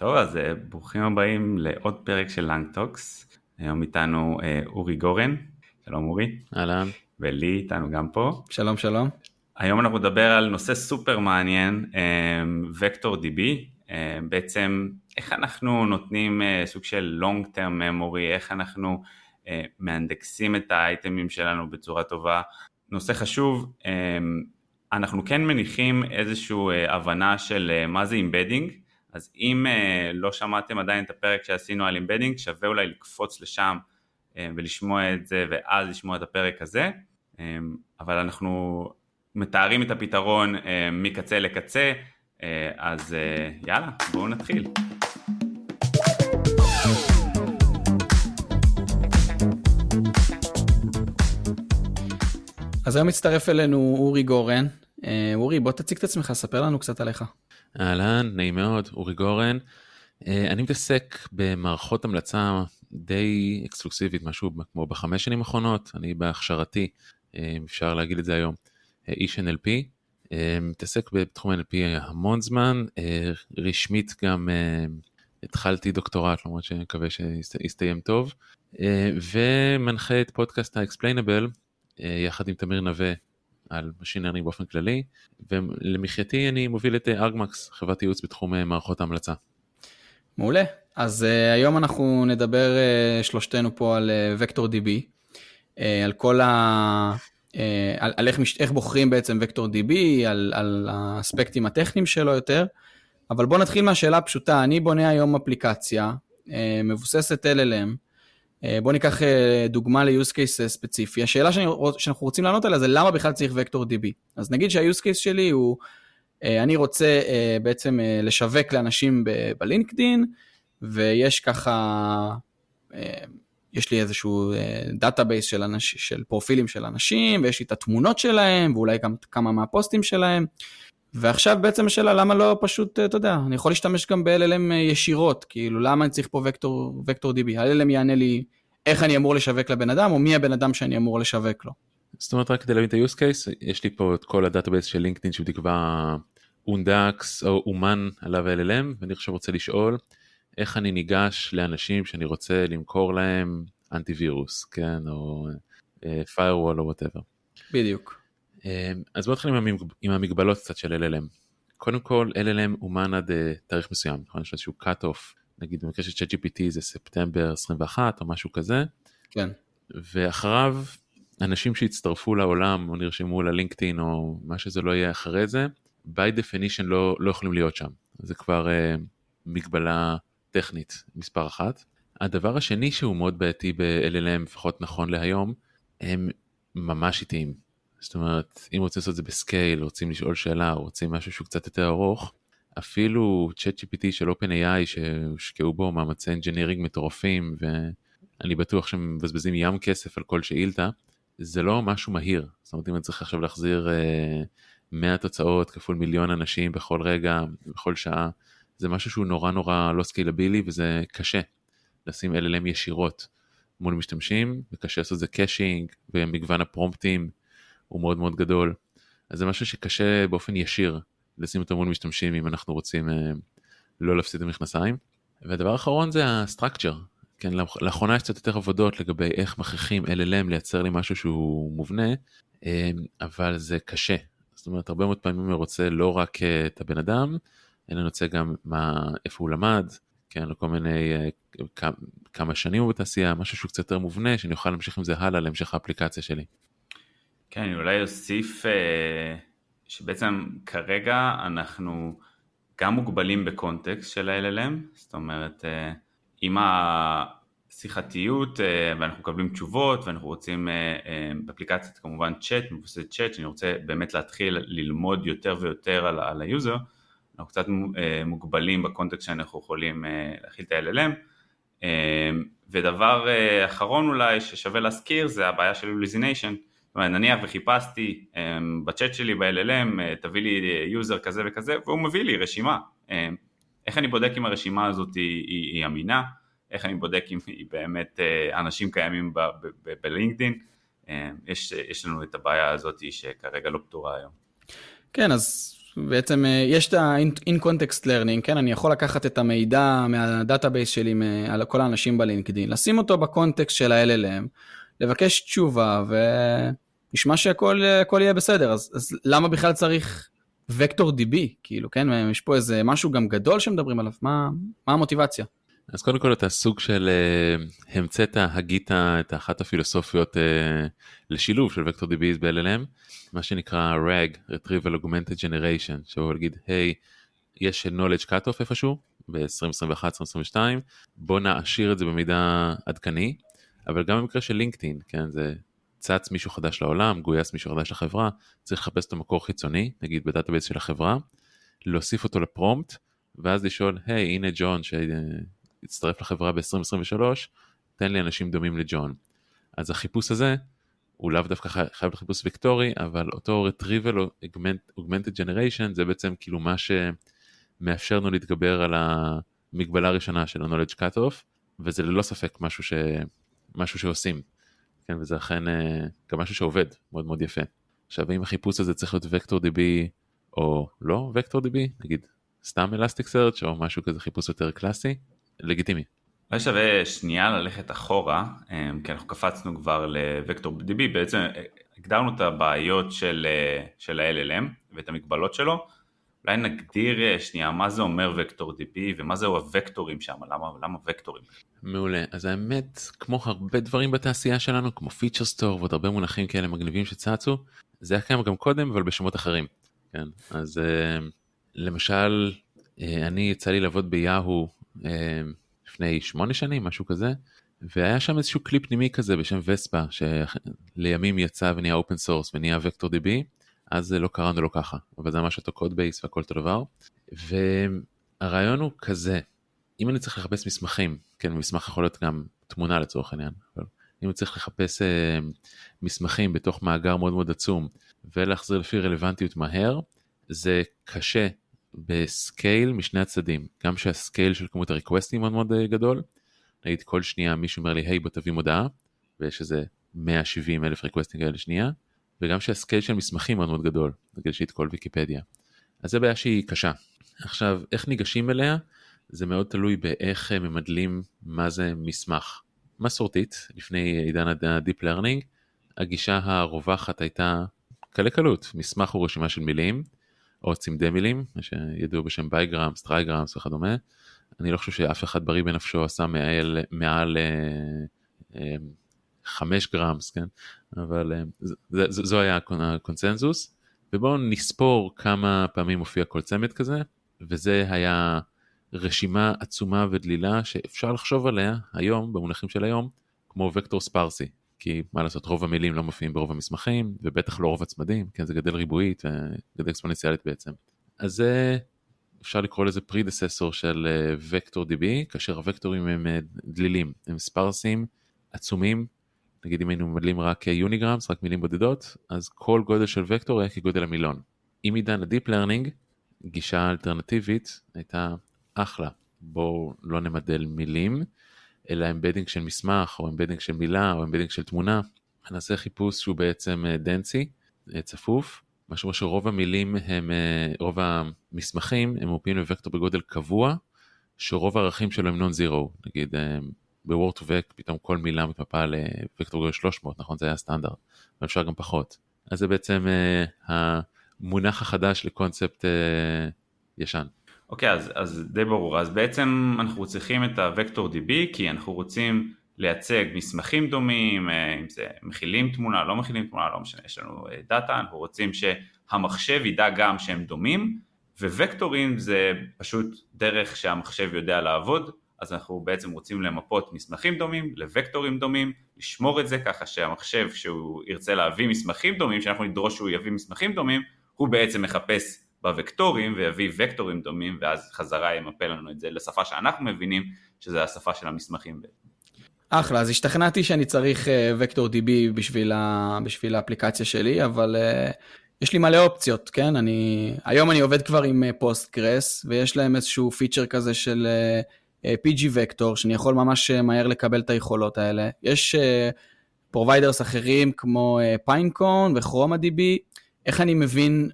טוב, אז אה, ברוכים הבאים לעוד פרק של LangTalks. היום איתנו אה, אורי גורן, שלום אורי. אהלן. ולי איתנו גם פה. שלום שלום. היום אנחנו נדבר על נושא סופר מעניין, vector uh, DB, בעצם איך אנחנו נותנים uh, סוג של long term memory, איך אנחנו uh, מאנדקסים את ה-items שלנו בצורה טובה. נושא חשוב, um, אנחנו כן מניחים איזושהי uh, הבנה של uh, מה זה embedding, אז אם uh, לא שמעתם עדיין את הפרק שעשינו על embedding, שווה אולי לקפוץ לשם uh, ולשמוע את זה ואז לשמוע את הפרק הזה, um, אבל אנחנו מתארים את הפתרון מקצה לקצה, uh, אז uh, יאללה, בואו נתחיל. אז היום מצטרף אלינו אורי גורן. אורי, בוא תציג את עצמך, ספר לנו קצת עליך. אהלן, נעים מאוד, אורי גורן. Uh, אני מתעסק במערכות המלצה די אקסקלוסיבית, משהו כמו בחמש שנים האחרונות, אני בהכשרתי, אם אפשר להגיד את זה היום, איש NLP, אה, מתעסק בתחום NLP המון זמן, אה, רשמית גם אה, התחלתי דוקטורט, למרות שאני מקווה שיסתיים טוב, ומנחה את פודקאסט ה-explainable יחד עם תמיר נווה על Machine Learning באופן כללי, ולמחייתי אני מוביל את ארגמקס, חברת ייעוץ בתחום מערכות ההמלצה. מעולה, אז uh, היום אנחנו נדבר uh, שלושתנו פה על וקטור uh, DB, uh, על כל ה... אה, על, על איך, איך בוחרים בעצם וקטור DB, על, על האספקטים הטכניים שלו יותר, אבל בואו נתחיל מהשאלה הפשוטה, אני בונה היום אפליקציה אה, מבוססת LLM, אה, בואו ניקח דוגמה ל-use case ספציפי, השאלה שאני, שאנחנו רוצים לענות עליה זה למה בכלל צריך vector DB, אז נגיד שה-use case שלי הוא, אני רוצה בעצם לשווק לאנשים בלינקדין, ויש ככה יש לי איזשהו דאטאבייס של, אנש, של פרופילים של אנשים, ויש לי את התמונות שלהם, ואולי גם כמה מהפוסטים שלהם. ועכשיו בעצם השאלה למה לא פשוט, אתה יודע, אני יכול להשתמש גם ב-LLM ישירות, כאילו למה אני צריך פה vector, vector DB, ה-LLM יענה לי איך אני אמור לשווק לבן אדם, או מי הבן אדם שאני אמור לשווק לו. זאת אומרת רק כדי להבין את ה-use case, יש לי פה את כל הדאטאבייס של לינקדאין שהוא תקבע אונדקס או אומן עליו LLM, ואני עכשיו רוצה לשאול, איך אני ניגש לאנשים שאני רוצה למכור להם אנטיווירוס, כן, או firewall או whatever. בדיוק. אה, אז בוא נתחיל עם, עם המגבלות קצת של LLM. קודם כל LLM אומן עד uh, תאריך מסוים, נכון? יש איזשהו cut off, נגיד במקרה של ChatGPT זה ספטמבר 21 או משהו כזה. כן. ואחריו אנשים שהצטרפו לעולם או נרשמו ללינקדאין או מה שזה לא יהיה אחרי זה, by definition לא, לא יכולים להיות שם. זה כבר uh, מגבלה טכנית מספר אחת. הדבר השני שהוא מאוד בעייתי ב-LLM, לפחות נכון להיום, הם ממש איטיים. זאת אומרת, אם רוצים לעשות את זה ב-scale, רוצים לשאול שאלה, רוצים משהו שהוא קצת יותר ארוך, אפילו ChatGPT של OpenAI שהושקעו בו מאמצי engineering מטורפים, ואני בטוח שהם מבזבזים ים כסף על כל שאילתה, זה לא משהו מהיר. זאת אומרת, אם אני צריך עכשיו להחזיר uh, 100 תוצאות כפול מיליון אנשים בכל רגע, בכל שעה, זה משהו שהוא נורא נורא לא scalable-י וזה קשה לשים LLM ישירות מול משתמשים וקשה לעשות את זה caching ומגוון ה-prompts הוא מאוד מאוד גדול. אז זה משהו שקשה באופן ישיר לשים אותו מול משתמשים אם אנחנו רוצים אה, לא להפסיד את המכנסיים. והדבר האחרון זה ה-structure. כן, לאחרונה יש קצת יותר עבודות לגבי איך מכריחים LLM לייצר לי משהו שהוא מובנה, אה, אבל זה קשה. זאת אומרת, הרבה מאוד פעמים אני רוצה לא רק אה, את הבן אדם, אלא נוצא גם מה, איפה הוא למד, כן, לכל מיני, כמה שנים הוא בתעשייה, משהו שהוא קצת יותר מובנה, שאני אוכל להמשיך עם זה הלאה להמשך האפליקציה שלי. כן, אני אולי אוסיף אה, שבעצם כרגע אנחנו גם מוגבלים ב-context של ה-LLM, זאת אומרת, אה, עם השיחתיות ואנחנו מקבלים תשובות ואנחנו רוצים באפליקציית כמובן צ'אט, מבוססת צ'אט, שאני רוצה באמת להתחיל ללמוד יותר ויותר על ה-user, אנחנו קצת אה, מוגבלים ב-context שאנחנו יכולים אה, להכיל את ה-LLM. אה, ודבר אחרון אולי ששווה להזכיר זה הבעיה של hallucination. נניח וחיפשתי בצ'אט שלי ב-LLM, תביא לי user כזה וכזה, והוא מביא לי רשימה. איך אני בודק אם הרשימה הזאת היא, היא, היא אמינה? איך אני בודק אם היא באמת אנשים קיימים בלינקדאין? יש, יש לנו את הבעיה הזאת שכרגע לא פתורה היום. כן, אז בעצם אה, יש את ה-in context learning, כן, אני יכול לקחת את המידע מה-database שלי, על כל האנשים בלינקדאין, לשים אותו ב-context של ה-LLM, לבקש תשובה, ונשמע שהכל יהיה בסדר, אז, אז למה בכלל צריך וקטור DB, כאילו, כן, יש פה איזה משהו גם גדול שמדברים עליו, מה, מה המוטיבציה? אז קודם כל אתה סוג של uh, המצאת, הגית את אחת הפילוסופיות uh, לשילוב של וקטור DBs ב-LLM, מה שנקרא RAG, Retrieval Augmented Generation, שהוא להגיד, היי, hey, יש knowledge cut-off איפשהו, ב-2021-2022, בוא נעשיר את זה במידה עדכני, אבל גם במקרה של לינקדאין, כן, זה צץ מישהו חדש לעולם, גויס מישהו חדש לחברה, צריך לחפש את המקור חיצוני, נגיד ב-database של החברה, להוסיף אותו ל-prompt, ואז לשאול, hey, הנה ג'ון שהצטרף לחברה ב-2023, תן לי אנשים דומים לג'ון. אז החיפוש הזה, הוא לאו דווקא חייב להיות חיפוש וקטורי, אבל אותו retrieval augmented generation זה בעצם כאילו מה שמאפשר לנו להתגבר על המגבלה הראשונה של ה-knowledge cut-off, וזה ללא ספק משהו, ש... משהו שעושים. כן, וזה אכן אה, גם משהו שעובד מאוד מאוד יפה. עכשיו, אם החיפוש הזה צריך להיות וקטור DB או לא וקטור DB, נגיד סתם אלסטיק סרצ' או משהו כזה חיפוש יותר קלאסי, לגיטימי. אולי שווה שנייה ללכת אחורה, אה, כי אנחנו קפצנו כבר לוקטור DB, בעצם אה, הגדרנו את הבעיות של, של ה-LLM ואת המגבלות שלו, אולי נגדיר אה, שנייה מה זה אומר וקטור DB ומה זהו הוקטורים שם, למה, למה וקטורים? מעולה, אז האמת, כמו הרבה דברים בתעשייה שלנו, כמו feature store ועוד הרבה מונחים כאלה מגניבים שצצו, זה היה קיים גם קודם אבל בשמות אחרים. כן, אז uh, למשל, uh, אני יצא לי לעבוד ביאהו לפני שמונה שנים, משהו כזה, והיה שם איזשהו כלי פנימי כזה בשם Vespa, שלימים יצא ונהיה open source ונהיה vector DB. אז לא קראנו לו ככה, אבל זה ממש אותו code base והכל אותו דבר. והרעיון הוא כזה, אם אני צריך לחפש מסמכים, כן, מסמך יכול להיות גם תמונה לצורך העניין, אבל אם אני צריך לחפש אה, מסמכים בתוך מאגר מאוד מאוד עצום ולהחזיר לפי רלוונטיות מהר, זה קשה ב-scale משני הצדדים, גם שה-scale של כמות ה-requestים מאוד מאוד אה, גדול, נגיד כל שנייה מישהו אומר לי hey בוא תביא מודעה, ויש איזה 170 אלף requestים כאלה לשנייה, וגם שה-scale של מסמכים מאוד מאוד גדול, נגיד שהיא כל ויקיפדיה. אז זו בעיה שהיא קשה. עכשיו, איך ניגשים אליה? זה מאוד תלוי באיך ממדלים מה זה מסמך. מסורתית, לפני עידן ה-Deep Learning, הגישה הרווחת הייתה קלי קלות, מסמך הוא רשימה של מילים, או צמדי מילים, מה שידוע בשם bigrams, trigrams וכדומה. אני לא חושב שאף אחד בריא בנפשו עשה מעל, מעל אה, אה, 5 גרמס, כן? אבל אה, זה, זה, זו היה הקונצנזוס, ובואו נספור כמה פעמים מופיע כל צמד כזה, וזה היה רשימה עצומה ודלילה שאפשר לחשוב עליה היום, במונחים של היום, כמו וקטור ספרסי. כי מה לעשות, רוב המילים לא מופיעים ברוב המסמכים, ובטח לא רוב הצמדים, כן, זה גדל ריבועית וגדל אקספוננציאלית בעצם. אז זה, אפשר לקרוא לזה פרידססור של וקטור אה, DB, כאשר הוקטורים הם אה, דלילים, הם sparseים עצומים נגיד אם היינו ממדלים רק unigrams, רק מילים בודדות, אז כל גודל של וקטור היה כגודל המילון. עם עידן ה-deep learning, גישה אלטרנטיבית הייתה אחלה, בואו לא נמדל מילים, אלא embedding של מסמך, או embedding של מילה, או embedding של תמונה. נעשה חיפוש שהוא בעצם dense, אה, אה, צפוף, משהו שרוב המילים הם, אה, רוב המסמכים הם מופיעים בווקטור בגודל קבוע, שרוב הערכים שלו הם non-zero, נגיד ב-word2vec פתאום כל מילה מתמפה לוקטור גודל 300 נכון? זה היה סטנדרט ואפשר גם פחות. אז זה בעצם uh, המונח החדש לקונספט uh, ישן. אוקיי, אז, אז די ברור. אז בעצם אנחנו צריכים את ה-vector DB כי אנחנו רוצים לייצג מסמכים דומים אה, אם זה מכילים תמונה לא מכילים תמונה לא משנה יש לנו data אנחנו רוצים שהמחשב ידע גם שהם דומים ווקטורים זה פשוט דרך שהמחשב יודע לעבוד אז אנחנו בעצם רוצים למפות מסמכים דומים לוקטורים דומים, לשמור את זה ככה שהמחשב שהוא ירצה להביא מסמכים דומים, שאנחנו נדרוש שהוא יביא מסמכים דומים, הוא בעצם מחפש בוקטורים ויביא וקטורים דומים ואז חזרה ימפה לנו את זה לשפה שאנחנו מבינים שזה השפה של המסמכים. אחלה, אז השתכנעתי שאני צריך וקטור uh, DB בשביל, ה... בשביל האפליקציה שלי, אבל uh, יש לי מלא אופציות, כן? אני... היום אני עובד כבר עם Postgres, uh, ויש להם איזשהו feature כזה של uh, אה, pgvector, שאני יכול ממש אה, מהר לקבל את היכולות האלה. יש providers אה, אחרים כמו Pinecone ו-Chroma DB, איך אני מבין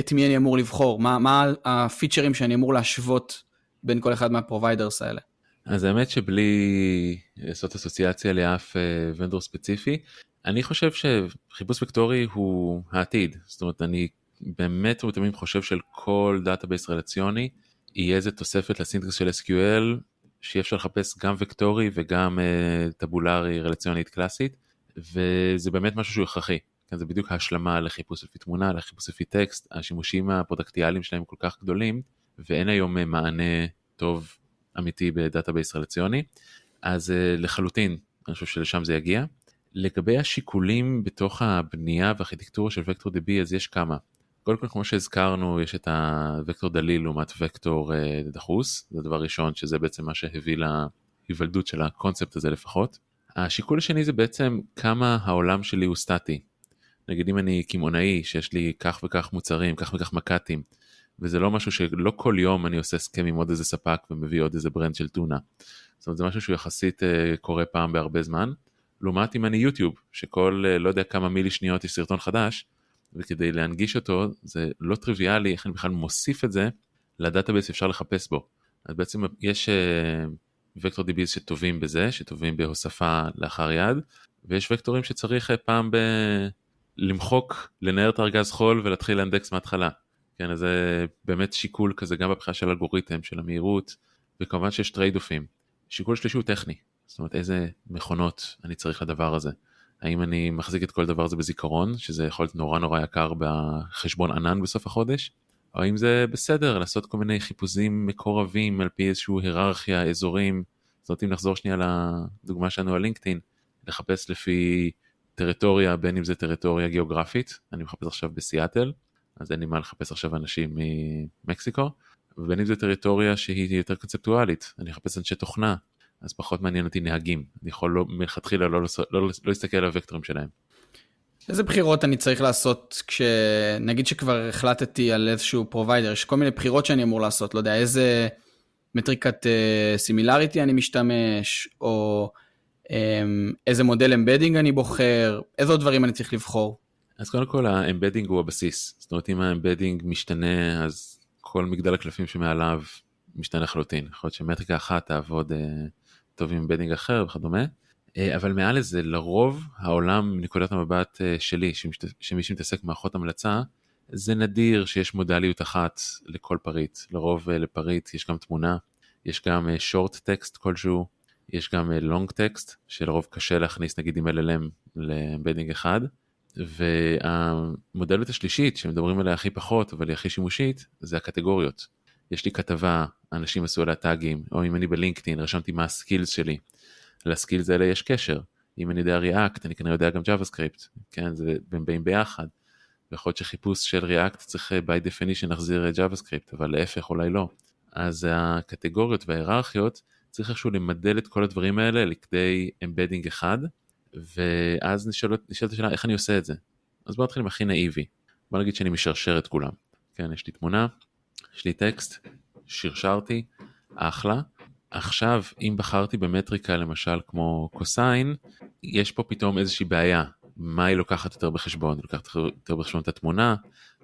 את מי אני אמור לבחור? מה, מה ה-featureים שאני אמור להשוות בין כל אחד מה-providers האלה? אז האמת שבלי לעשות אסוציאציה לאף vendor ספציפי, אני חושב שחיפוש וקטורי הוא העתיד. זאת אומרת, אני באמת ובתמים חושב שלכל database רלציוני יהיה איזה תוספת ל-syntax של SQL שיהיה אפשר לחפש גם וקטורי וגם uh, טבולרי רלציונית קלאסית וזה באמת משהו שהוא הכרחי. כן, זה בדיוק ההשלמה לחיפוש לפי תמונה, לחיפוש לפי טקסט, השימושים הפרודקטיאליים שלהם כל כך גדולים ואין היום uh, מענה טוב אמיתי ב-database רלציוני אז uh, לחלוטין אני חושב שלשם זה יגיע. לגבי השיקולים בתוך הבנייה והארכיטקטורה של vector DB אז יש כמה. קודם כל כמו שהזכרנו יש את הוקטור דליל לעומת וקטור אה, דחוס זה דבר ראשון שזה בעצם מה שהביא להיוולדות של הקונספט הזה לפחות. השיקול השני זה בעצם כמה העולם שלי הוא סטטי. נגיד אם אני קמעונאי שיש לי כך וכך מוצרים כך וכך מק"טים וזה לא משהו שלא כל יום אני עושה הסכם עם עוד איזה ספק ומביא עוד איזה brand של טונה. זאת אומרת זה משהו שהוא יחסית אה, קורה פעם בהרבה זמן. לעומת אם אני יוטיוב שכל אה, לא יודע כמה מילי שניות יש סרטון חדש וכדי להנגיש אותו זה לא טריוויאלי איך אני בכלל מוסיף את זה ל-database אפשר לחפש בו. אז בעצם יש vector uh, DBs שטובים בזה, שטובים בהוספה לאחר יד, ויש וקטורים שצריך uh, פעם ב... למחוק, לנער את ארגז חול ולהתחיל לאנדקס מההתחלה. כן, אז זה באמת שיקול כזה גם בבחירה של אלגוריתם, של המהירות, וכמובן שיש trade-off ים. שיקול שלישי הוא טכני, זאת אומרת איזה מכונות אני צריך לדבר הזה. האם אני מחזיק את כל דבר הזה בזיכרון, שזה יכול להיות נורא נורא יקר בחשבון ענן בסוף החודש, או האם זה בסדר לעשות כל מיני חיפושים מקורבים על פי איזושהי היררכיה, אזורים, זאת אומרת אם נחזור שנייה לדוגמה שלנו על LinkedIn, לחפש לפי טריטוריה, בין אם זה טריטוריה גיאוגרפית, אני מחפש עכשיו בסיאטל, אז אין לי מה לחפש עכשיו אנשים ממקסיקו, ובין אם זה טריטוריה שהיא יותר קונספטואלית, אני אחפש אנשי תוכנה, אז פחות מעניין אותי נהגים, אני יכול לא, מלכתחילה לא, לא, לא, לא להסתכל על הוקטורים שלהם. איזה בחירות אני צריך לעשות כשנגיד שכבר החלטתי על איזשהו provider, יש כל מיני בחירות שאני אמור לעשות, לא יודע, איזה מטריקת similarity אה, אני משתמש, או אמ, איזה מודל embedding אני בוחר, איזה עוד דברים אני צריך לבחור. אז קודם כל ה embedding הוא הבסיס, זאת אומרת אם ה embedding משתנה אז כל מגדל הקלפים שמעליו משתנה לחלוטין, יכול להיות שמטריקה אחת תעבוד אה, טוב עם embedding אחר וכדומה. אה, אבל מעל לזה לרוב העולם מנקודת המבט אה, שלי שמי שמתעסק במערכות המלצה זה נדיר שיש מודליות אחת לכל פריט. לרוב אה, לפריט יש גם תמונה יש גם short text כלשהו יש גם long text שלרוב קשה להכניס נגיד עם LLM ל embedding אחד. והמודליות השלישית שמדברים עליה הכי פחות אבל היא הכי שימושית זה הקטגוריות יש לי כתבה, אנשים עשו עליה טאגים, או אם אני ב LinkedIn, רשמתי מה ה skills שלי. ל skills האלה יש קשר. אם אני יודע React, אני כנראה יודע גם JavaScript, כן, זה, הם באים ביחד. ויכול להיות שחיפוש של React צריך אה, by definition להחזיר JavaScript, אבל להפך אולי לא. אז הקטגוריות וההיררכיות, צריך איכשהו למדל את כל הדברים האלה לכדי embedding אחד, ואז נשאלת השאלה איך אני עושה את זה. אז בוא נתחיל עם הכי נאיבי. בוא נגיד שאני משרשר את כולם. כן, יש לי תמונה, יש לי טקסט, שרשרתי, אחלה. עכשיו, אם בחרתי במטריקה למשל כמו cosine, יש פה פתאום איזושהי בעיה. מה היא לוקחת יותר בחשבון? היא לוקחת יותר בחשבון את התמונה,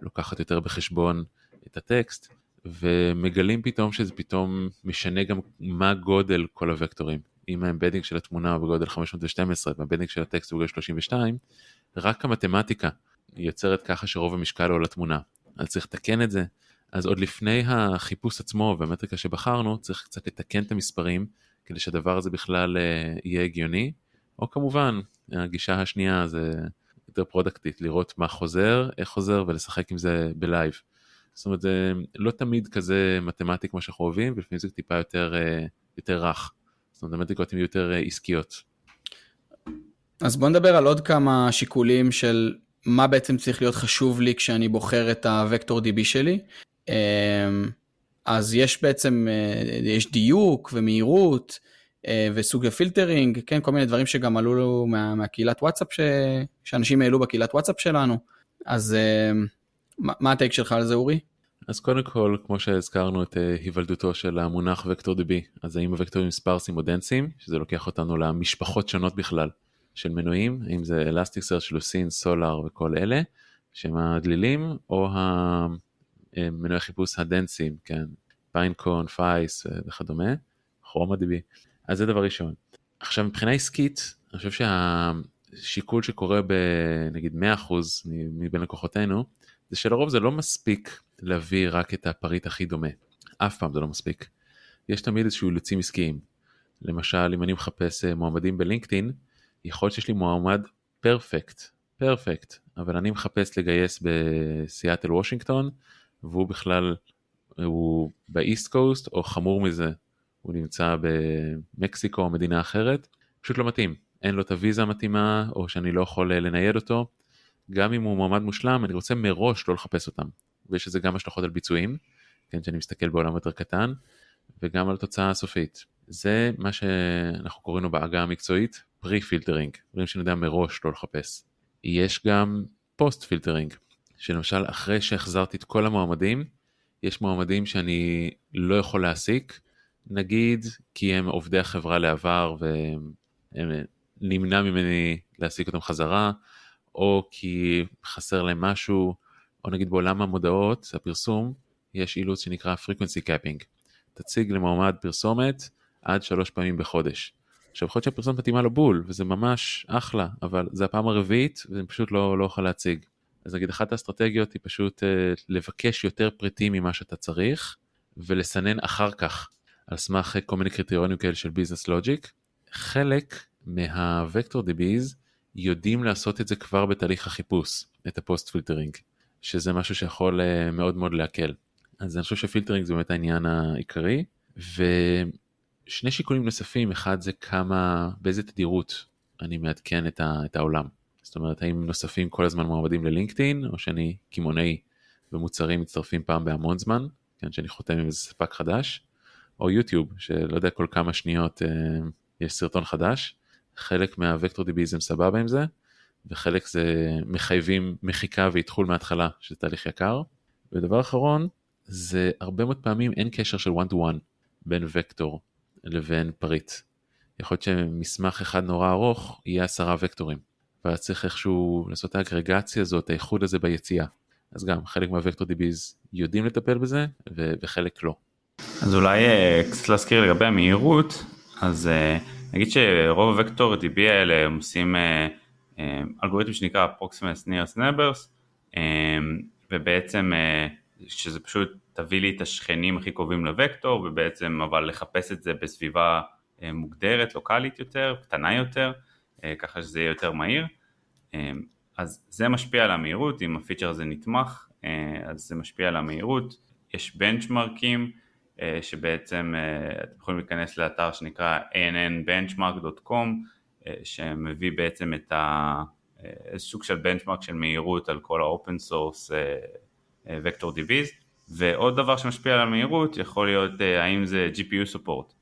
לוקחת יותר בחשבון את הטקסט, ומגלים פתאום שזה פתאום משנה גם מה גודל כל הוקטורים. אם ה embedding של התמונה הוא בגודל 512 וה embedding של הטקסט הוא בגודל 32, רק המתמטיקה יוצרת ככה שרוב המשקל הוא לתמונה. אז צריך לתקן את זה, אז עוד לפני החיפוש עצמו והמטריקה שבחרנו צריך קצת לתקן את המספרים כדי שהדבר הזה בכלל אה, יהיה הגיוני או כמובן הגישה השנייה זה יותר פרודקטית לראות מה חוזר איך חוזר ולשחק עם זה ב live. זאת אומרת זה לא תמיד כזה מתמטי כמו שאנחנו אוהבים ולפעמים זה טיפה יותר אה, יותר רך. זאת אומרת המטריקות הן יותר אה, עסקיות. אז בוא נדבר על עוד כמה שיקולים של מה בעצם צריך להיות חשוב לי כשאני בוחר את ה vector DB שלי. אמ, אז יש בעצם, אה, יש דיוק ומהירות אה, וסוג ה filtering, כן, כל מיני דברים שגם עלו מה, מהקהילת וואטסאפ, ש... שאנשים העלו בקהילת וואטסאפ שלנו. אז אה, מה, מה ה take שלך על זה אורי? אז קודם כל, כמו שהזכרנו את היוולדותו של המונח vector DB, אז האם הוקטורים sparse ים או dense ים, שזה לוקח אותנו למשפחות שונות בכלל של מנועים, אם זה Elasticsearch, Lucene, Solr וכל אלה, שהם הדלילים, או מנועי חיפוש ה dense ים, כן, Pinecone, FAISS וכדומה, Chroma DB. אז זה דבר ראשון. עכשיו מבחינה עסקית, אני חושב שהשיקול שקורה בנגיד 100% מבין לקוחותינו, זה שלרוב זה לא מספיק להביא רק את הפריט הכי דומה. אף פעם זה לא מספיק. יש תמיד איזשהו אילוצים עסקיים. למשל, אם אני מחפש אה, מועמדים ב LinkedIn, יכול להיות שיש לי מועמד perfect, perfect, אבל אני מחפש לגייס בסיאטל וושינגטון, והוא בכלל, הוא ב East Coast, או חמור מזה, הוא נמצא במקסיקו או מדינה אחרת, פשוט לא מתאים. אין לו את הוויזה המתאימה, או שאני לא יכול אה, לנייד אותו. גם אם הוא מועמד מושלם, אני רוצה מראש לא לחפש אותם. ויש לזה גם השלכות על ביצועים, כן, שאני מסתכל בעולם יותר קטן, וגם על התוצאה הסופית. זה מה שאנחנו קוראים לו בעגה המקצועית pre-filtering, דברים יודע מראש לא לחפש. יש גם post-filtering, שלמשל אחרי שהחזרתי את כל המועמדים, יש מועמדים שאני לא יכול להעסיק, נגיד כי הם עובדי החברה לשעבר ונמנע ממני להעסיק אותם חזרה, או כי חסר להם משהו, או נגיד בעולם המודעות, הפרסום, יש אילוץ שנקרא frequency capping. תציג למועמד פרסומת עד שלוש פעמים בחודש. עכשיו יכול להיות שהפרסומת מתאימה לו בול, וזה ממש אחלה, אבל זה הפעם הרביעית, ואני פשוט לא, לא אוכל להציג. אז נגיד אחת האסטרטגיות היא פשוט אה, לבקש יותר פריטים ממה שאתה צריך, ולסנן אחר כך, על סמך כל מיני קריטריונים כאלה של business logic. חלק מה vector DBs יודעים לעשות את זה כבר בתהליך החיפוש, את ה post filtering, שזה משהו שיכול אה, מאוד מאוד להקל. אז אני חושב ש filtering זה באמת העניין העיקרי, ושני שיקולים נוספים, אחד זה כמה, באיזה תדירות אני מעדכן את העולם. זאת אומרת, האם נוספים כל הזמן מועמדים ללינקדאין, או שאני קמעונאי ומוצרים מצטרפים פעם בהמון זמן, כן, שאני חותם עם איזה ספק חדש, או יוטיוב, שלא יודע כל כמה שניות אה, יש סרטון חדש, חלק מהוקטור דיביזם סבבה עם זה, וחלק זה מחייבים מחיקה ואתחול מההתחלה, שזה תהליך יקר. ודבר אחרון, זה הרבה מאוד פעמים אין קשר של one to one בין וקטור לבין פריט. יכול להיות שמסמך אחד נורא ארוך יהיה עשרה וקטורים, ואז צריך איכשהו לעשות את האגרגציה הזאת, האיחוד הזה ביציאה. אז גם חלק מהוקטור דיביז יודעים לטפל בזה ו- וחלק לא. אז אולי אה, קצת להזכיר לגבי המהירות, אז אה, נגיד שרוב הוקטור דיבי האלה הם עושים אה, אלגוריתם שנקרא Approximate Nearest Neighbors, ובעצם שזה פשוט תביא לי את השכנים הכי קרובים לוקטור ובעצם אבל לחפש את זה בסביבה מוגדרת, לוקאלית יותר, קטנה יותר, ככה שזה יהיה יותר מהיר. אה, אז זה משפיע על המהירות, אם הפיצ'ר הזה נתמך, אז זה משפיע על המהירות. יש בנצ'מרקים שבעצם אתם יכולים להיכנס לאתר שנקרא annbenchmark.com שמביא בעצם את ה... סוג של benchmark של מהירות על כל ה open source vector DBs ועוד דבר שמשפיע על המהירות יכול להיות אה, האם זה GPU support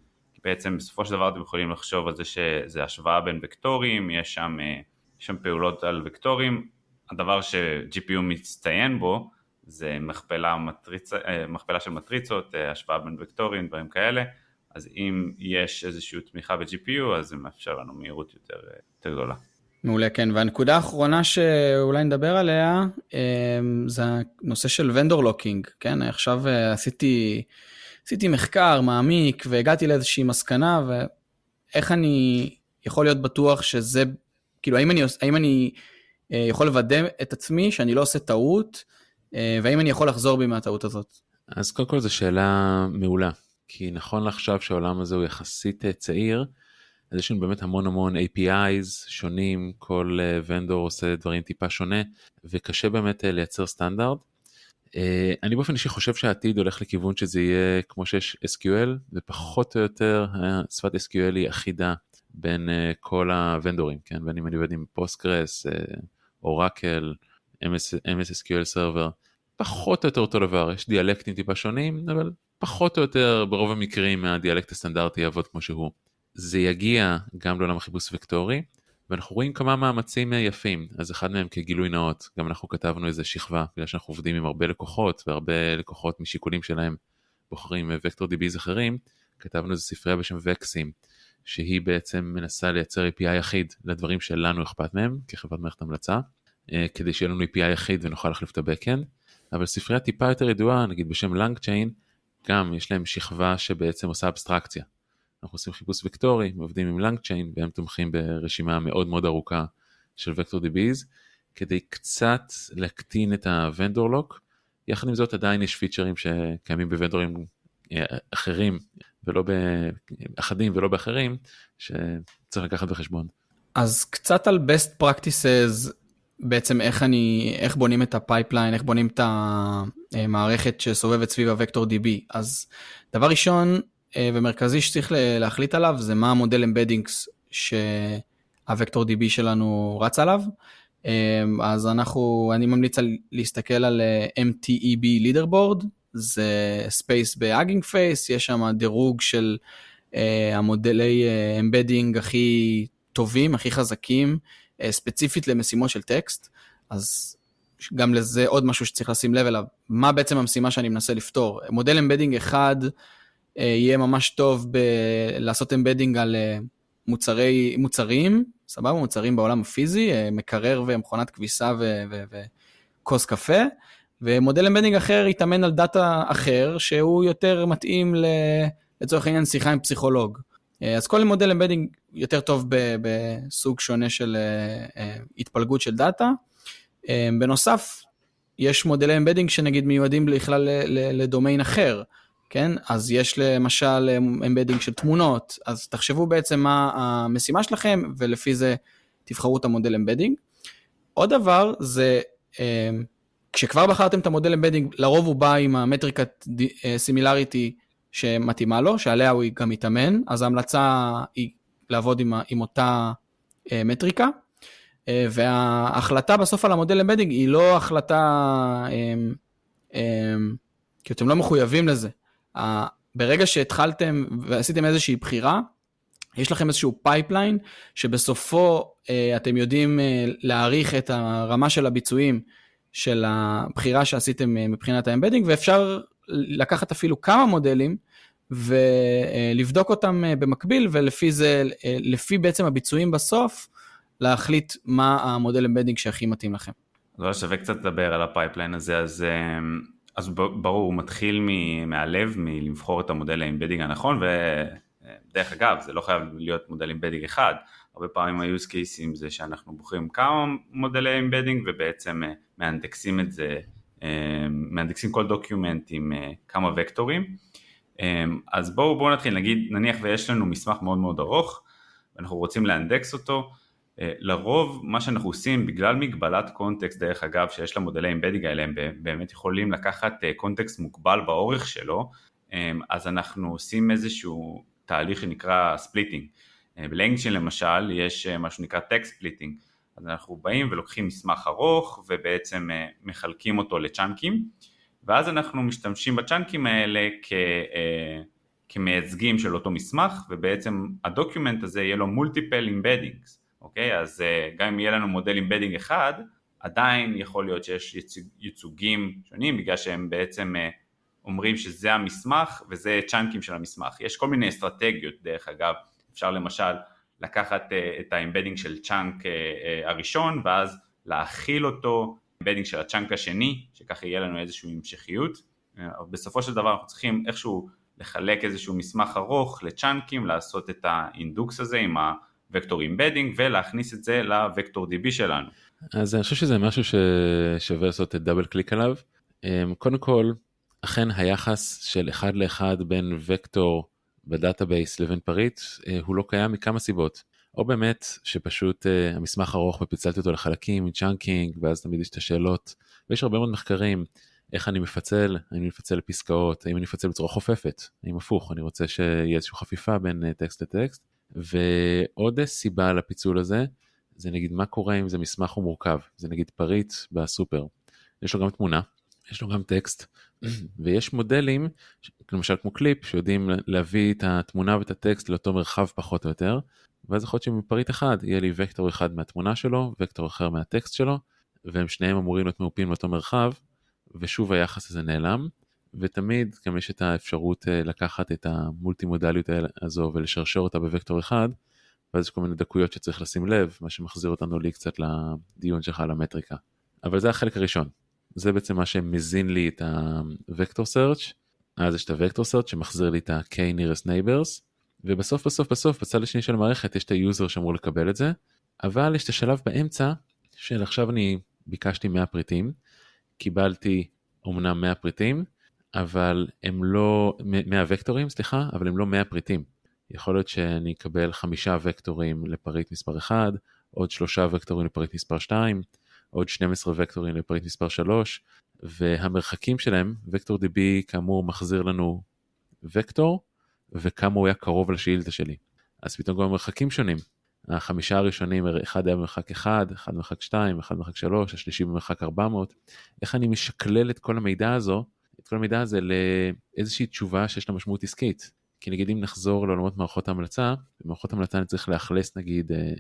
בעצם בסופו של דבר אתם יכולים לחשוב על זה שזה השוואה בין וקטורים, יש שם, אה, יש שם פעולות על וקטורים, הדבר ש-GPU מצטיין בו זה מכפלה, מטריצה, אה, מכפלה של מטריצות, השוואה בין וקטורים, דברים כאלה, אז אם יש איזושהי תמיכה ב-GPU אז זה מאפשר לנו מהירות יותר, יותר גדולה. מעולה, כן. והנקודה האחרונה שאולי נדבר עליה, זה הנושא של ונדור לוקינג, כן? עכשיו אה, עשיתי, עשיתי מחקר מעמיק והגעתי לאיזושהי מסקנה, ואיך אני יכול להיות בטוח שזה, כאילו, האם אני, האם אני אה, יכול לוודא את עצמי שאני לא עושה טעות, אה, והאם אני יכול לחזור בי מהטעות הזאת? אז קודם כל זו שאלה מעולה, כי נכון לעכשיו שהעולם הזה הוא יחסית צעיר, אז יש לנו באמת המון המון APIs שונים, כל vendor עושה דברים טיפה שונה, וקשה באמת לייצר סטנדרט. אני באופן אישי חושב שהעתיד הולך לכיוון שזה יהיה כמו שיש SQL, ופחות או יותר שפת SQL היא אחידה בין אה, כל הוונדורים, כן? בין אם אני עובד עם Postgres, Oracle, MS, MS SQL Server, פחות או יותר אותו דבר, יש דיאלקטים טיפה שונים, אבל פחות או יותר ברוב המקרים הדיאלקט הסטנדרטי יעבוד כמו שהוא. זה יגיע גם לעולם החיפוש וקטורי, ואנחנו רואים כמה מאמצים יפים, אז אחד מהם כגילוי נאות, גם אנחנו כתבנו איזה שכבה, בגלל שאנחנו עובדים עם הרבה לקוחות, והרבה לקוחות משיקולים שלהם בוחרים וקטור DBs אחרים, כתבנו איזה ספרייה בשם וקסים, שהיא בעצם מנסה לייצר API יחיד לדברים שלנו אכפת מהם, כחברת מערכת המלצה, אה, כדי שיהיה לנו API יחיד ונוכל להחליף את ה-Backend, אבל ספרייה טיפה יותר ידועה, נגיד בשם LangChain, גם יש להם שכבה שבעצם עושה אבסטרקציה. אנחנו עושים חיפוש וקטורי, עובדים עם LangChain, והם תומכים ברשימה מאוד מאוד ארוכה של vector DBs, כדי קצת להקטין את ה vendor lock. יחד עם זאת עדיין יש פיצ'רים שקיימים בוונדורים אה, אחרים ולא באחדים ולא באחרים שצריך לקחת בחשבון. אז קצת על best practices בעצם איך אני איך בונים את ה pipeline איך בונים את המערכת שסובבת סביב ה vector DB אז דבר ראשון אה, ומרכזי שצריך להחליט עליו זה מה המודל embeddings שה vector DB שלנו רץ עליו. אמ, אז אנחנו, אני ממליץ על להסתכל על אה, MTEB leaderboard, זה space ב Hugging Face, יש שם דירוג של אה, המודלי embedding אה, הכי טובים, הכי חזקים, אה, ספציפית למשימות של טקסט, אז גם לזה עוד משהו שצריך לשים לב אליו, מה בעצם המשימה שאני מנסה לפתור. מודל embedding אחד אה, יהיה ממש טוב בלעשות embedding על אה, מוצרי, מוצרים, סבבה, מוצרים בעולם הפיזי, אה, מקרר ומכונת כביסה וכוס קפה, ומודל embedding אחר יתאמן על דאטה אחר, שהוא יותר מתאים לצורך העניין שיחה עם פסיכולוג. אה, אז כל מודל embedding יותר טוב בסוג שונה של אה, התפלגות של דאטה. בנוסף, יש מודלי embedding שנגיד מיועדים בכלל לדומיין אחר. כן? אז יש למשל embedding של תמונות, אז תחשבו בעצם מה המשימה שלכם, ולפי זה תבחרו את המודל embedding. עוד דבר זה, כשכבר בחרתם את המודל embedding, לרוב הוא בא עם המטריקת similarity שמתאימה לו, שעליה הוא גם מתאמן, אז ההמלצה היא לעבוד עם, עם אותה אה, מטריקה. אה, וההחלטה בסוף על המודל embedding היא לא החלטה, כי אתם לא מחויבים לזה. ברגע שהתחלתם ועשיתם איזושהי בחירה, יש לכם איזשהו pipeline שבסופו אה, אתם יודעים אה, להעריך את הרמה של הביצועים של הבחירה שעשיתם אה, מבחינת ה embedding, ואפשר לקחת אפילו כמה מודלים ולבדוק אותם במקביל, ולפי זה, לפי בעצם הביצועים בסוף, להחליט מה המודל embedding שהכי מתאים לכם. לא שווה קצת לדבר על ה pipeline הזה, אז אז ברור, הוא מתחיל מהלב, מלבחור את המודל ה embedding הנכון, ודרך אגב, זה לא חייב להיות מודל embedding אחד, הרבה פעמים ה-use cases זה שאנחנו בוחרים כמה מודלי embedding ובעצם אה, מאנדקסים את זה, אה, מאנדקסים כל document עם אה, כמה וקטורים. אז בואו בוא נתחיל, נגיד, נניח ויש לנו מסמך מאוד מאוד ארוך, ואנחנו רוצים לאנדקס אותו, לרוב מה שאנחנו עושים בגלל מגבלת context דרך אגב שיש למודלי embedding האלה הם באמת יכולים לקחת context מוגבל באורך שלו אז אנחנו עושים איזשהו תהליך שנקרא splitting ב LangChain למשל יש מה שנקרא text splitting אז אנחנו באים ולוקחים מסמך ארוך ובעצם מחלקים אותו לצ'אנקים ואז אנחנו משתמשים בצ'אנקים האלה כ... כמייצגים של אותו מסמך ובעצם ה document הזה יהיה לו multiple embeddings אוקיי? אז אה, גם אם יהיה לנו מודל embedding אחד, עדיין יכול להיות שיש ייצוגים שונים בגלל שהם בעצם אה, אומרים שזה המסמך וזה צ'אנקים של המסמך. יש כל מיני אסטרטגיות דרך אגב, אפשר למשל לקחת אה, את ה embedding של chunk הראשון ואז להכיל אותו embedding של ה chunk השני, שככה יהיה לנו איזושהי המשכיות. בסופו של דבר אנחנו צריכים איכשהו לחלק איזשהו מסמך ארוך לצ'אנקים, לעשות את האינדוקס הזה עם ה... vector embedding ולהכניס את זה ל vector DB שלנו. אז אני חושב שזה משהו ששווה לעשות את double click עליו. אמ, קודם כל, אכן היחס של אחד לאחד בין וקטור ב database לבין פריט אה, הוא לא קיים מכמה סיבות. או באמת שפשוט אה, המסמך ארוך ופיצלתי אותו לחלקים, chunking, ואז תמיד יש את השאלות, ויש הרבה מאוד מחקרים, איך אני מפצל, האם אני מפצל לפסקאות, האם אני מפצל בצורה חופפת, האם הפוך, אני רוצה שיהיה איזושהי חפיפה בין אה, טקסט לטקסט, ועוד סיבה לפיצול הזה, זה נגיד מה קורה אם זה מסמך הוא מורכב, זה נגיד פריט בסופר, יש לו גם תמונה, יש לו גם טקסט, ויש מודלים, למשל כמו קליפ, שיודעים להביא את התמונה ואת הטקסט לאותו מרחב פחות או יותר, ואז יכול להיות שמפריט אחד יהיה לי וקטור אחד מהתמונה שלו, וקטור אחר מהטקסט שלו, והם שניהם אמורים להיות מעופים לאותו מרחב, ושוב היחס הזה נעלם. ותמיד גם יש את האפשרות אה, לקחת את המולטי מודליות הזו ולשרשר אותה בוקטור אחד, ואז יש כל מיני דקויות שצריך לשים לב, מה שמחזיר אותנו לי קצת לדיון שלך על המטריקה. אבל זה החלק הראשון. זה בעצם מה שמזין לי את ה-Vector Search, אז יש את ה-Vector Search שמחזיר לי את ה-K-Nearest Neighbors, ובסוף בסוף בסוף בצד השני של המערכת יש את ה-user שאמור לקבל את זה, אבל יש את השלב באמצע של עכשיו אני ביקשתי 100 פריטים, קיבלתי אומנם 100 פריטים, אבל הם לא, 100 וקטורים סליחה, אבל הם לא 100 פריטים. יכול להיות שאני אקבל חמישה וקטורים לפריט מספר 1, עוד שלושה וקטורים לפריט מספר 2, עוד 12 וקטורים לפריט מספר 3, והמרחקים שלהם, וקטור DB כאמור מחזיר לנו וקטור, וכמה הוא היה קרוב לשאילתה שלי. אז פתאום גם המרחקים שונים. החמישה הראשונים, אחד היה במרחק 1, אחד במרחק 2, אחד במרחק 3, השלישי במרחק 400. איך אני משקלל את כל המידע הזו, את כל המידע הזה לאיזושהי תשובה שיש לה משמעות עסקית. כי נגיד אם נחזור לעולמות מערכות ההמלצה, במערכות ההמלצה אני צריך לאכלס נגיד אה,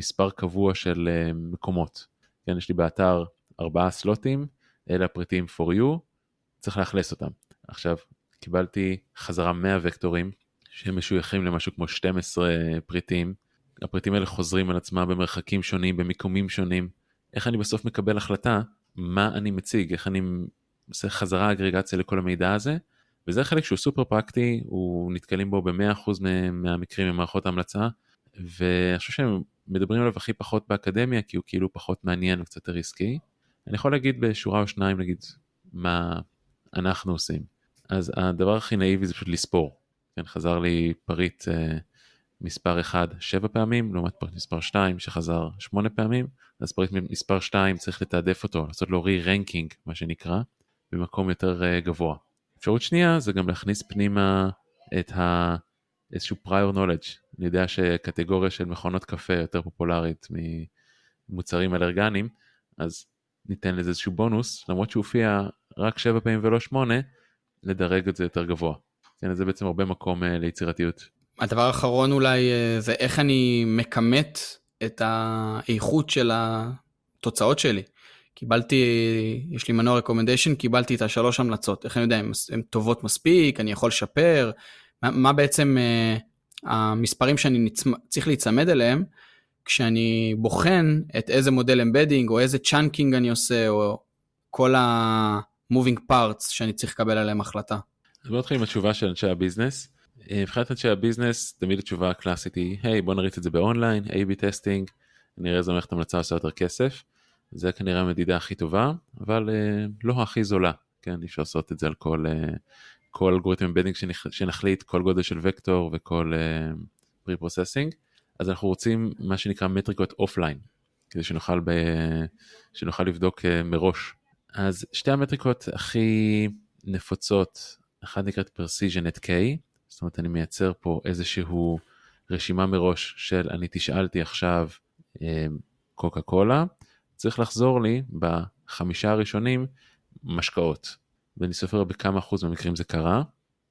מספר קבוע של אה, מקומות. כן, יש לי באתר ארבעה סלוטים, אלה הפריטים for you, צריך לאכלס אותם. עכשיו, קיבלתי חזרה 100 וקטורים שהם משויכים למשהו כמו 12 פריטים. הפריטים האלה חוזרים על עצמם במרחקים שונים, במיקומים שונים. איך אני בסוף מקבל החלטה מה אני מציג, איך אני עושה חזרה אגרגציה לכל המידע הזה, וזה חלק שהוא סופר פרקטי, אנו נתקלים בו ב-100% מהמקרים במערכות ההמלצה, ואני חושב שהם מדברים עליו הכי פחות באקדמיה, כי הוא כאילו פחות מעניין וקצת יותר עסקי. אני יכול להגיד בשורה או שניים, נגיד, מה אנחנו עושים. אז הדבר הכי נאיבי זה פשוט לספור. כן, חזר לי פריט אה, מספר 1 7 פעמים, לעומת פריט מספר 2 שחזר 8 פעמים, אז פריט מספר 2 צריך לתעדף אותו, לעשות לו re-ranking, מה שנקרא, במקום יותר אה, גבוה. אפשרות שנייה זה גם להכניס פנימה את ה... איזשהו prior knowledge. אני יודע שקטגוריה של מכונות קפה יותר פופולרית ממוצרים אלרגניים, אז ניתן לזה איזשהו בונוס, למרות שהוא הופיע רק 7 פעמים ולא 8, לדרג את זה יותר גבוה. כן, זה בעצם הרבה מקום uh, ליצירתיות. הדבר האחרון אולי uh, זה איך אני מכמת את האיכות של התוצאות שלי. קיבלתי, יש לי מנוע recommendation, קיבלתי את השלוש המלצות. איך אני יודע, הן טובות מספיק, אני יכול לשפר, מה, מה בעצם אה, המספרים שאני נצמ... צריך להיצמד אליהם כשאני בוחן את איזה מודל embedding או איזה chunking אני עושה, או כל ה... moving parts שאני צריך לקבל עליהם החלטה. אז בוא נתחיל עם התשובה של אנשי הביזנס. אה, מבחינת אנשי הביזנס תמיד התשובה הקלאסית היא hey, בוא נריץ את זה ב-online, A-B testing, נראה איזה מערכת המלצה עושה יותר כסף. זה כנראה המדידה הכי טובה אבל אה, לא הכי זולה, כן אי אפשר לעשות את זה על כל, אה, כל אלגוריתם embedding שנחליט, כל גודל של וקטור וכל pre אה, processing. אז אנחנו רוצים מה שנקרא מטריקות offline כדי שנוכל, ב, שנוכל לבדוק אה, מראש אז שתי המטריקות הכי נפוצות, אחת נקראת precision at K, זאת אומרת אני מייצר פה איזשהו רשימה מראש של אני תשאלתי עכשיו קוקה קולה, צריך לחזור לי בחמישה הראשונים משקאות, ואני סופר בכמה אחוז מהמקרים זה קרה,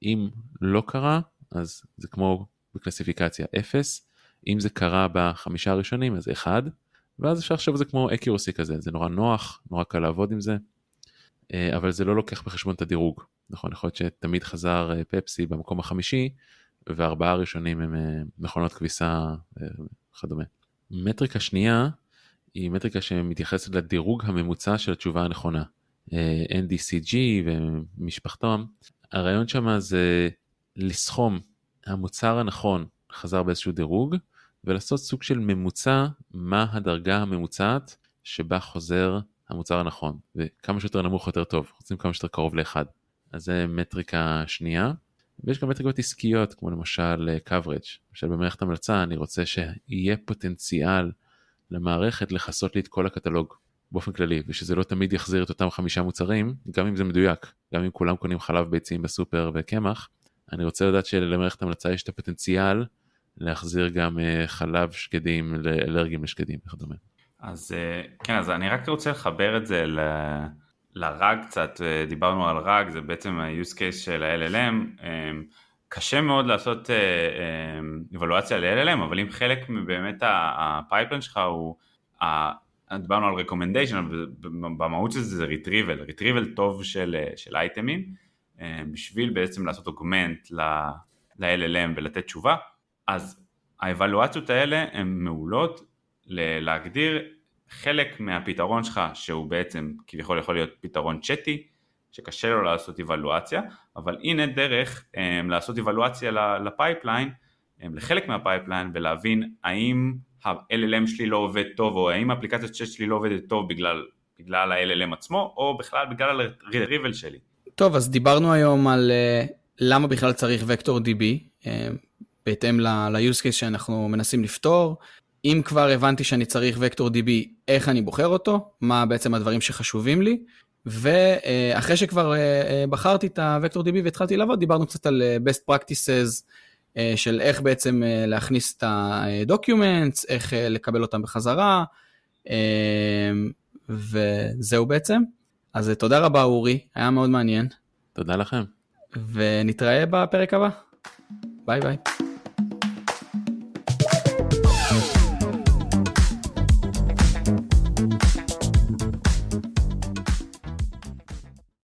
אם לא קרה אז זה כמו בקלסיפיקציה 0, אם זה קרה בחמישה הראשונים אז 1, ואז אפשר לחשוב על זה כמו accuracy כזה, זה נורא נוח, נורא קל לעבוד עם זה, אה, אבל זה לא לוקח בחשבון את הדירוג, נכון? יכול להיות שתמיד חזר אה, פפסי במקום החמישי, וארבעה ראשונים הם אה, מכונות כביסה וכדומה. מטריקה שנייה היא מטריקה שמתייחסת לדירוג הממוצע של התשובה הנכונה. NDCG ומשפחתם, הרעיון שם זה לסכום המוצר הנכון חזר באיזשהו דירוג, ולעשות סוג של ממוצע מה הדרגה הממוצעת שבה חוזר המוצר הנכון, וכמה שיותר נמוך יותר טוב, רוצים כמה שיותר קרוב לאחד. אז זה מטריקה שנייה, ויש גם מטריקות עסקיות כמו למשל אה, coverage, למשל במערכת המלצה אני רוצה שיהיה פוטנציאל למערכת לכסות לי את כל הקטלוג באופן כללי, ושזה לא תמיד יחזיר את אותם חמישה מוצרים, גם אם זה מדויק, גם אם כולם קונים חלב ביצים בסופר וקמח, אני רוצה לדעת שלמערכת המלצה יש את הפוטנציאל להחזיר גם אה, חלב שקדים לאלרגים לשקדים וכדומה. אז אה, כן, אז אני רק רוצה לחבר את זה ל... לרג קצת, אה, דיברנו על רג, זה בעצם ה-use case של ה-LLM, קשה מאוד לעשות אבלואציה ל-LLM, אבל אם חלק מבאמת הפייפלן שלך הוא, דיברנו על recommendation, במהות של זה זה retrieval, retrieval טוב של, של אייטמים, בשביל בעצם לעשות אוגמנט ל-LLM ולתת תשובה, אז האבלואציות האלה הן מעולות להגדיר חלק מהפתרון שלך, שהוא בעצם כביכול יכול להיות פתרון צ'אטי, שקשה לו לעשות איוולואציה, אבל הנה דרך אמ, לעשות איוולואציה ל-pipeline, אמ, לחלק מה-pipeline, ולהבין האם ה-LLM שלי לא עובד טוב, או האם האפליקציית צ'אט שלי לא עובדת טוב בגלל, בגלל ה-LLM עצמו, או בכלל בגלל ה-retrieval שלי. טוב, אז דיברנו היום על אה, למה בכלל צריך vector DB, uh, בהתאם ל-use case שאנחנו מנסים לפתור. אם כבר הבנתי שאני צריך וקטור DB, איך אני בוחר אותו, מה בעצם הדברים שחשובים לי, ואחרי שכבר בחרתי את הוקטור DB והתחלתי לעבוד, דיברנו קצת על best practices של איך בעצם להכניס את ה-documents, איך לקבל אותם בחזרה, וזהו בעצם. אז תודה רבה אורי, היה מאוד מעניין. תודה לכם. ונתראה בפרק הבא. ביי ביי.